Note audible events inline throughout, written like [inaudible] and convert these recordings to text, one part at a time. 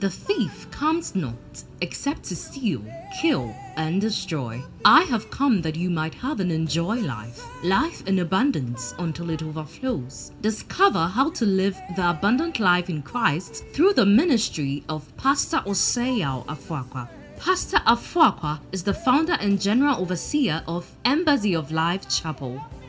The thief comes not except to steal, kill, and destroy. I have come that you might have and enjoy life, life in abundance until it overflows. Discover how to live the abundant life in Christ through the ministry of Pastor Osei Afoakwa. Pastor Afoakwa is the founder and general overseer of Embassy of Life Chapel,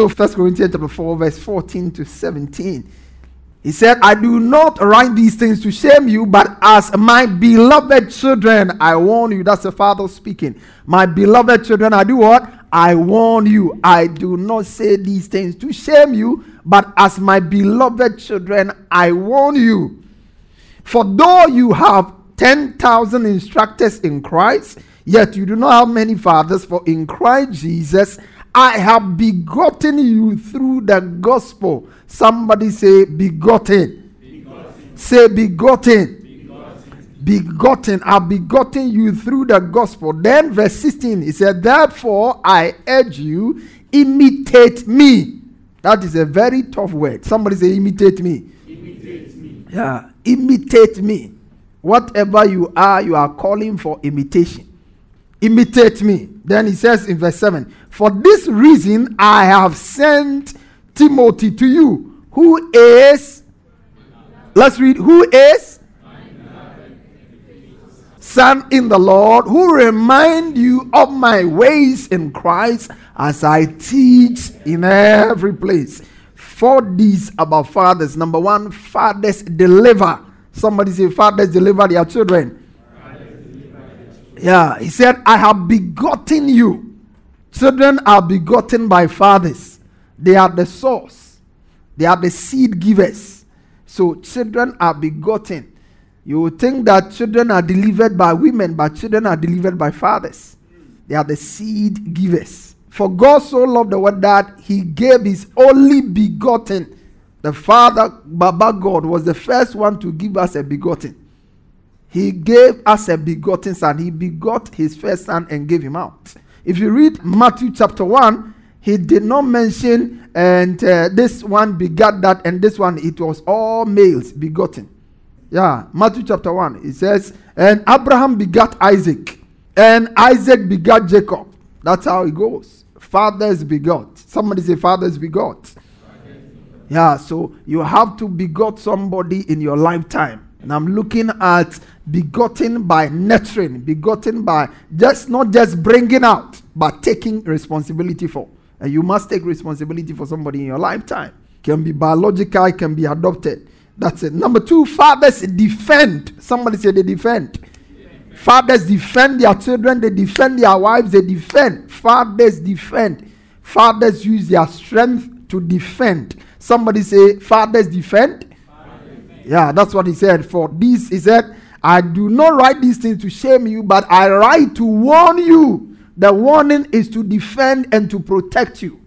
So, First Corinthians chapter 4, verse 14 to 17. He said, I do not write these things to shame you, but as my beloved children, I warn you. That's the Father speaking. My beloved children, I do what? I warn you. I do not say these things to shame you, but as my beloved children, I warn you. For though you have 10,000 instructors in Christ, yet you do not have many fathers, for in Christ Jesus, I have begotten you through the gospel. Somebody say, begotten. begotten. Say, begotten. begotten. Begotten. I've begotten you through the gospel. Then, verse 16, he said, Therefore, I urge you, imitate me. That is a very tough word. Somebody say, imitate me. Imitate me. Yeah, imitate me. Whatever you are, you are calling for imitation. Imitate me. Then he says in verse 7 For this reason I have sent Timothy to you, who is, let's read, who is son in the Lord, who remind you of my ways in Christ as I teach in every place. For these about fathers. Number one, fathers deliver. Somebody say, fathers deliver their children. Yeah, he said, I have begotten you. Children are begotten by fathers, they are the source, they are the seed givers. So, children are begotten. You would think that children are delivered by women, but children are delivered by fathers. They are the seed givers. For God so loved the world that he gave his only begotten. The Father, Baba God, was the first one to give us a begotten. He gave us a begotten son. He begot his first son and gave him out. If you read Matthew chapter 1, he did not mention, and uh, this one begat that, and this one, it was all males begotten. Yeah, Matthew chapter 1, it says, and Abraham begat Isaac, and Isaac begat Jacob. That's how it goes. Fathers begot. Somebody say, Fathers begot. Yeah, so you have to begot somebody in your lifetime. And I'm looking at begotten by nurturing, begotten by just not just bringing out, but taking responsibility for. And you must take responsibility for somebody in your lifetime. Can be biological, can be adopted. That's it. Number two, fathers defend. Somebody say they defend. Fathers defend their children, they defend their wives, they defend. Fathers defend. Fathers use their strength to defend. Somebody say, fathers defend. Yeah, that's what he said. For this, he said, I do not write these things to shame you, but I write to warn you. The warning is to defend and to protect you.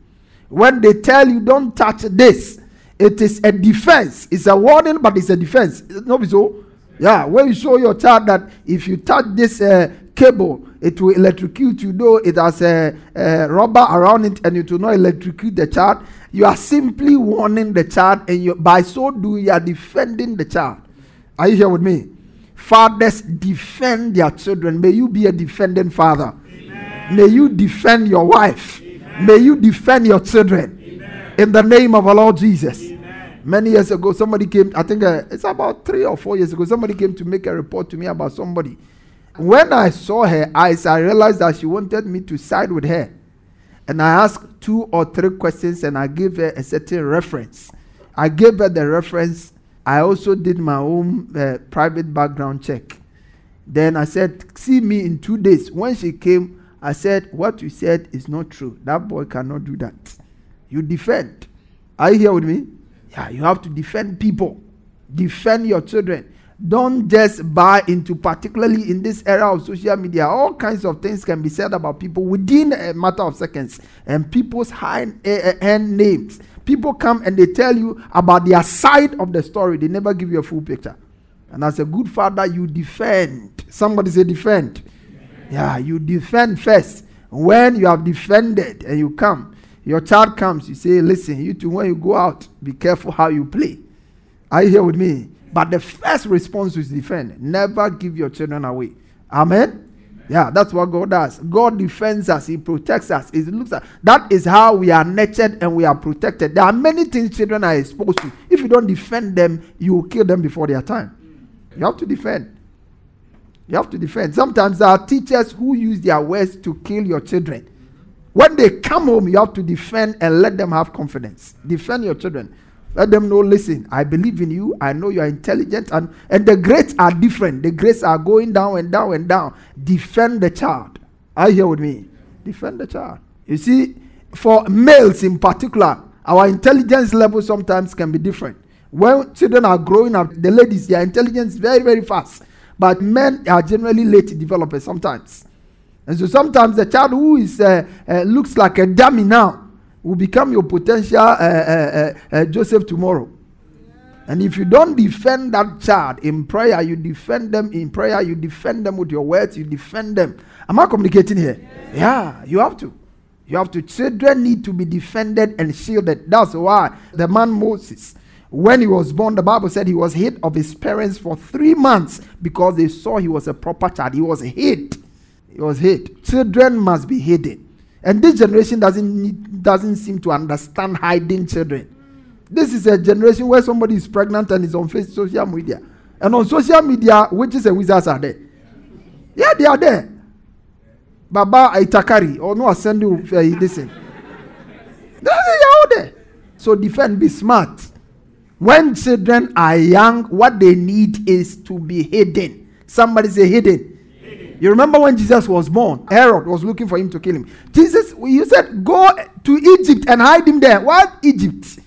When they tell you don't touch this, it is a defense. It's a warning, but it's a defense. No, so. Yeah, when you show your child that if you touch this uh, cable, it will electrocute you, though it has a, a, rubber around it and it will not electrocute the child. You are simply warning the child, and you, by so doing, you are defending the child. Are you here with me? Fathers defend their children. May you be a defending father. Amen. May you defend your wife. Amen. May you defend your children. Amen. In the name of our Lord Jesus. Many years ago, somebody came, I think uh, it's about three or four years ago, somebody came to make a report to me about somebody. When I saw her eyes, I realized that she wanted me to side with her. And I asked two or three questions and I gave her a certain reference. I gave her the reference I also did my own uh, private background check. Then I said, See me in two days. When she came, I said, What you said is not true. That boy cannot do that. You defend. Are you here with me? Yeah, you have to defend people. Defend your children. Don't just buy into, particularly in this era of social media, all kinds of things can be said about people within a matter of seconds. And people's high eh, eh, end names. People come and they tell you about their side of the story. They never give you a full picture. And as a good father, you defend. Somebody say defend. Yeah, you defend first. When you have defended and you come, your child comes, you say, Listen, you two, when you go out, be careful how you play. Are you here with me? But the first response is defend. Never give your children away. Amen? Amen. Yeah, that's what God does. God defends us, He protects us. He looks at that is how we are nurtured and we are protected. There are many things children are exposed to. If you don't defend them, you will kill them before their time. You have to defend. You have to defend. Sometimes there are teachers who use their words to kill your children. When they come home, you have to defend and let them have confidence. Defend your children. Let them know, listen, I believe in you. I know you are intelligent. And, and the grades are different. The grades are going down and down and down. Defend the child. Are you here with me? Defend the child. You see, for males in particular, our intelligence level sometimes can be different. When children are growing up, the ladies, their intelligence very, very fast. But men are generally late developers sometimes. And so sometimes the child who is uh, uh, looks like a dummy now will become your potential uh, uh, uh, uh, Joseph tomorrow. And if you don't defend that child in prayer, you defend them in prayer, you defend them with your words, you defend them. Am I communicating here? Yes. Yeah, you have to. You have to. Children need to be defended and shielded. That's why the man Moses, when he was born, the Bible said he was hid of his parents for three months because they saw he was a proper child. He was hid. He was hid. Children must be hidden. And this generation doesn't need, doesn't seem to understand hiding children. This is a generation where somebody is pregnant and is on face, social media. And on social media, witches and wizards are there. Yeah, they are there. Baba Itakari, or no assembly, uh, listen. they are there. So defend, be smart. When children are young, what they need is to be hidden. Somebody say hidden. You remember when Jesus was born, Herod was looking for him to kill him. Jesus, you said, go to Egypt and hide him there. What? Egypt.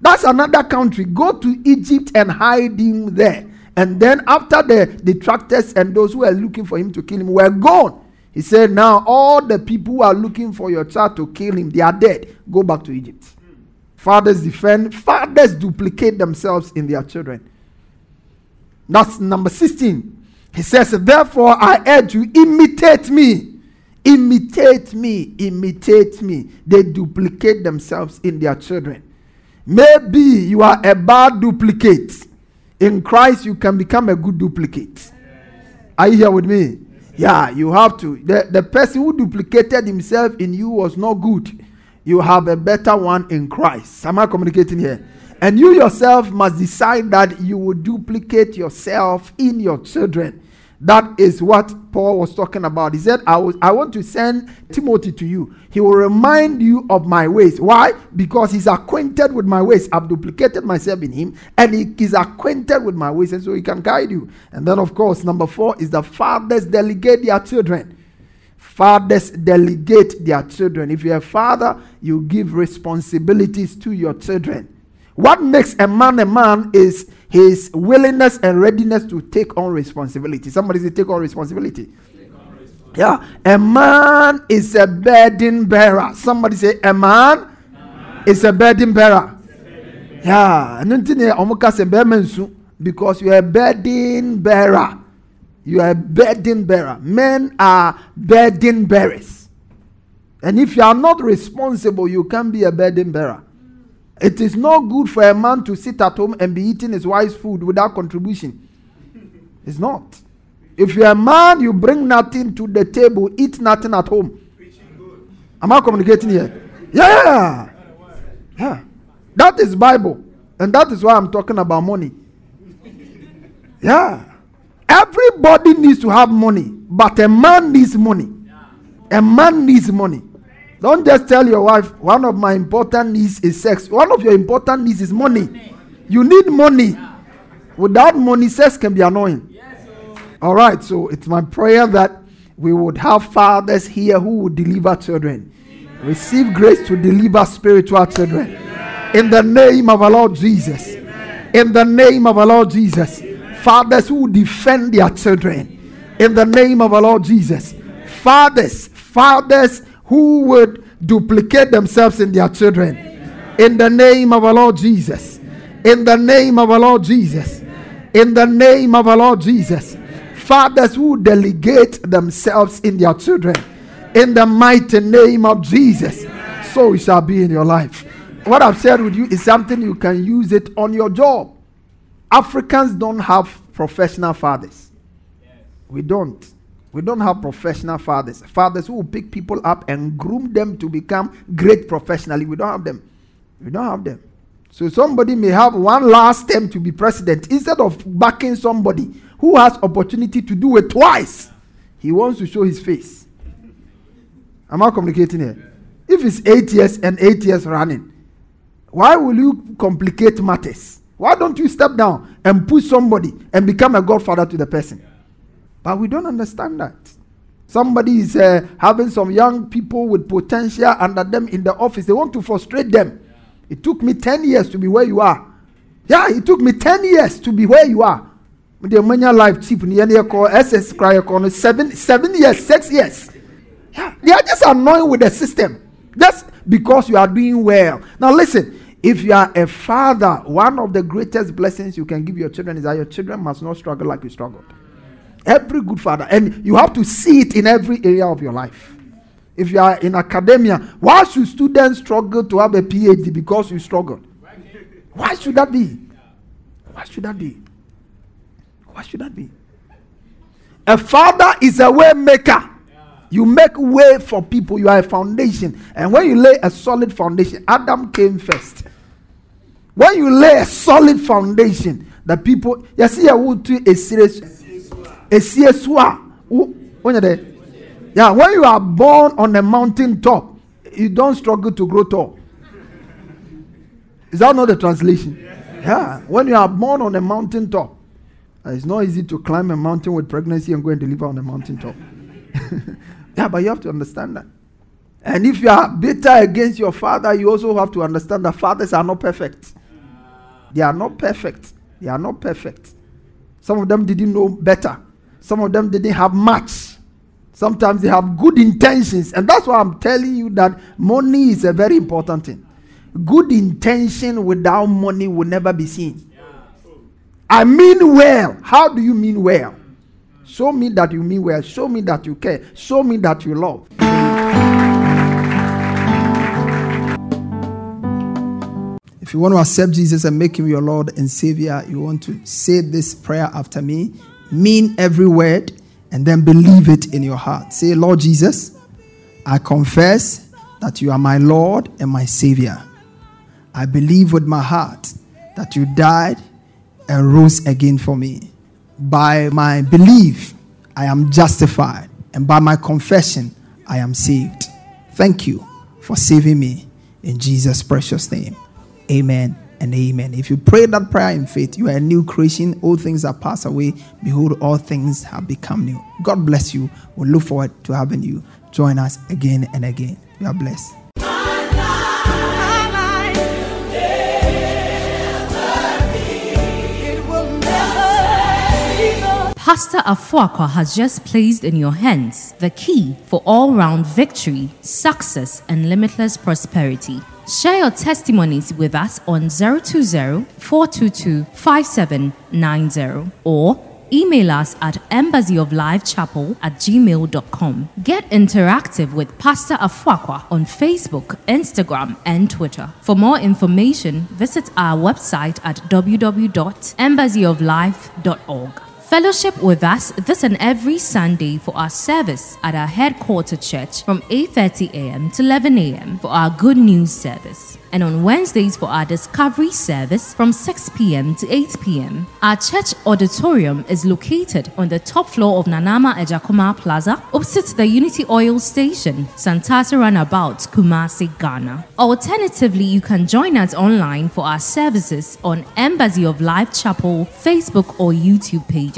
That's another country. Go to Egypt and hide him there. And then after the detractors and those who were looking for him to kill him were gone, he said, Now all the people who are looking for your child to kill him, they are dead. Go back to Egypt. Fathers defend, fathers duplicate themselves in their children. That's number 16. He says, Therefore, I urge you, imitate me. Imitate me. Imitate me. They duplicate themselves in their children. Maybe you are a bad duplicate. In Christ, you can become a good duplicate. Are you here with me? Yeah, you have to. The, the person who duplicated himself in you was not good. You have a better one in Christ. Am I communicating here? And you yourself must decide that you will duplicate yourself in your children. That is what Paul was talking about. He said, I, was, I want to send Timothy to you. He will remind you of my ways. Why? Because he's acquainted with my ways. I've duplicated myself in him, and he is acquainted with my ways, and so he can guide you. And then, of course, number four is the fathers delegate their children. Fathers delegate their children. If you're a father, you give responsibilities to your children. What makes a man a man is his willingness and readiness to take on responsibility. Somebody say, take on responsibility. Yeah, a man is a burden bearer. Somebody say, a man, man. is a burden bearer. Yeah, because you are a burden bearer. You are a burden bearer. Men are burden bearers. And if you are not responsible, you can't be a burden bearer. It is not good for a man to sit at home and be eating his wife's food without contribution. It's not. If you're a man, you bring nothing to the table, eat nothing at home. Am I communicating here? Yeah. Yeah. That is Bible. And that is why I'm talking about money. Yeah. Everybody needs to have money, but a man needs money. A man needs money. Don't just tell your wife, one of my important needs is sex. One of your important needs is money. You need money. Without money, sex can be annoying. All right, so it's my prayer that we would have fathers here who would deliver children. Receive grace to deliver spiritual children. In the name of our Lord Jesus. In the name of our Lord Jesus. Fathers who defend their children. In the name of our Lord Jesus. Fathers, fathers who would duplicate themselves in their children. In the name of our Lord Jesus. In the name of our Lord Jesus. In the name of our Lord Jesus. Fathers who delegate themselves in their children. In the mighty name of Jesus. So it shall be in your life. What I've shared with you is something you can use it on your job. Africans don't have professional fathers. We don't. We don't have professional fathers. Fathers who will pick people up and groom them to become great professionally. We don't have them. We don't have them. So somebody may have one last term to be president instead of backing somebody who has opportunity to do it twice. He wants to show his face. Am I communicating here? If it's eight years and eight years running, why will you complicate matters? Why don't you step down and push somebody and become a godfather to the person? But we don't understand that. Somebody is uh, having some young people with potential under them in the office. They want to frustrate them. It took me 10 years to be where you are. Yeah, it took me 10 years to be where you are. The money life cheap. SS cry seven seven years, six years. Yeah, they are just annoying with the system. Just because you are doing well. Now listen, if you are a father, one of the greatest blessings you can give your children is that your children must not struggle like you struggled. Every good father, and you have to see it in every area of your life. If you are in academia, why should students struggle to have a PhD because you struggled? Why should that be? Why should that be? Why should that be? A father is a way maker. You make way for people. You are a foundation. And when you lay a solid foundation, Adam came first. When you lay a solid foundation, the people, you see, I would do a serious, a serious When you're there, yeah, when you are born on a mountain top, you don't struggle to grow tall. Is that not the translation? Yeah, when you are born on a mountain top, uh, it's not easy to climb a mountain with pregnancy and go and deliver on a mountain top. [laughs] yeah, but you have to understand that. And if you are bitter against your father, you also have to understand that fathers are not perfect. They are not perfect. They are not perfect. Some of them didn't know better. Some of them didn't have much. Sometimes they have good intentions. And that's why I'm telling you that money is a very important thing. Good intention without money will never be seen. I mean well. How do you mean well? Show me that you mean well. Show me that you care. Show me that you love. If you want to accept Jesus and make him your Lord and Savior, you want to say this prayer after me. Mean every word and then believe it in your heart. Say, Lord Jesus, I confess that you are my Lord and my Savior. I believe with my heart that you died and rose again for me. By my belief, I am justified, and by my confession, I am saved. Thank you for saving me in Jesus' precious name. Amen and amen. If you pray that prayer in faith, you are a new creation. All things are passed away. Behold, all things have become new. God bless you. We look forward to having you join us again and again. You are blessed. Pastor Afoakwa has just placed in your hands the key for all round victory, success, and limitless prosperity. Share your testimonies with us on 020 422 5790 or email us at embassyoflifechapel at gmail.com. Get interactive with Pastor Afoakwa on Facebook, Instagram, and Twitter. For more information, visit our website at www.embassyoflife.org. Fellowship with us this and every Sunday for our service at our headquarter church from 8:30 a.m. to 11 a.m. for our good news service and on Wednesdays for our discovery service from 6 p.m. to 8 p.m. Our church auditorium is located on the top floor of Nanama Ejakoma Plaza, opposite the Unity Oil Station, Santata Runabout, Kumasi, Ghana. Alternatively, you can join us online for our services on Embassy of Life Chapel Facebook or YouTube pages.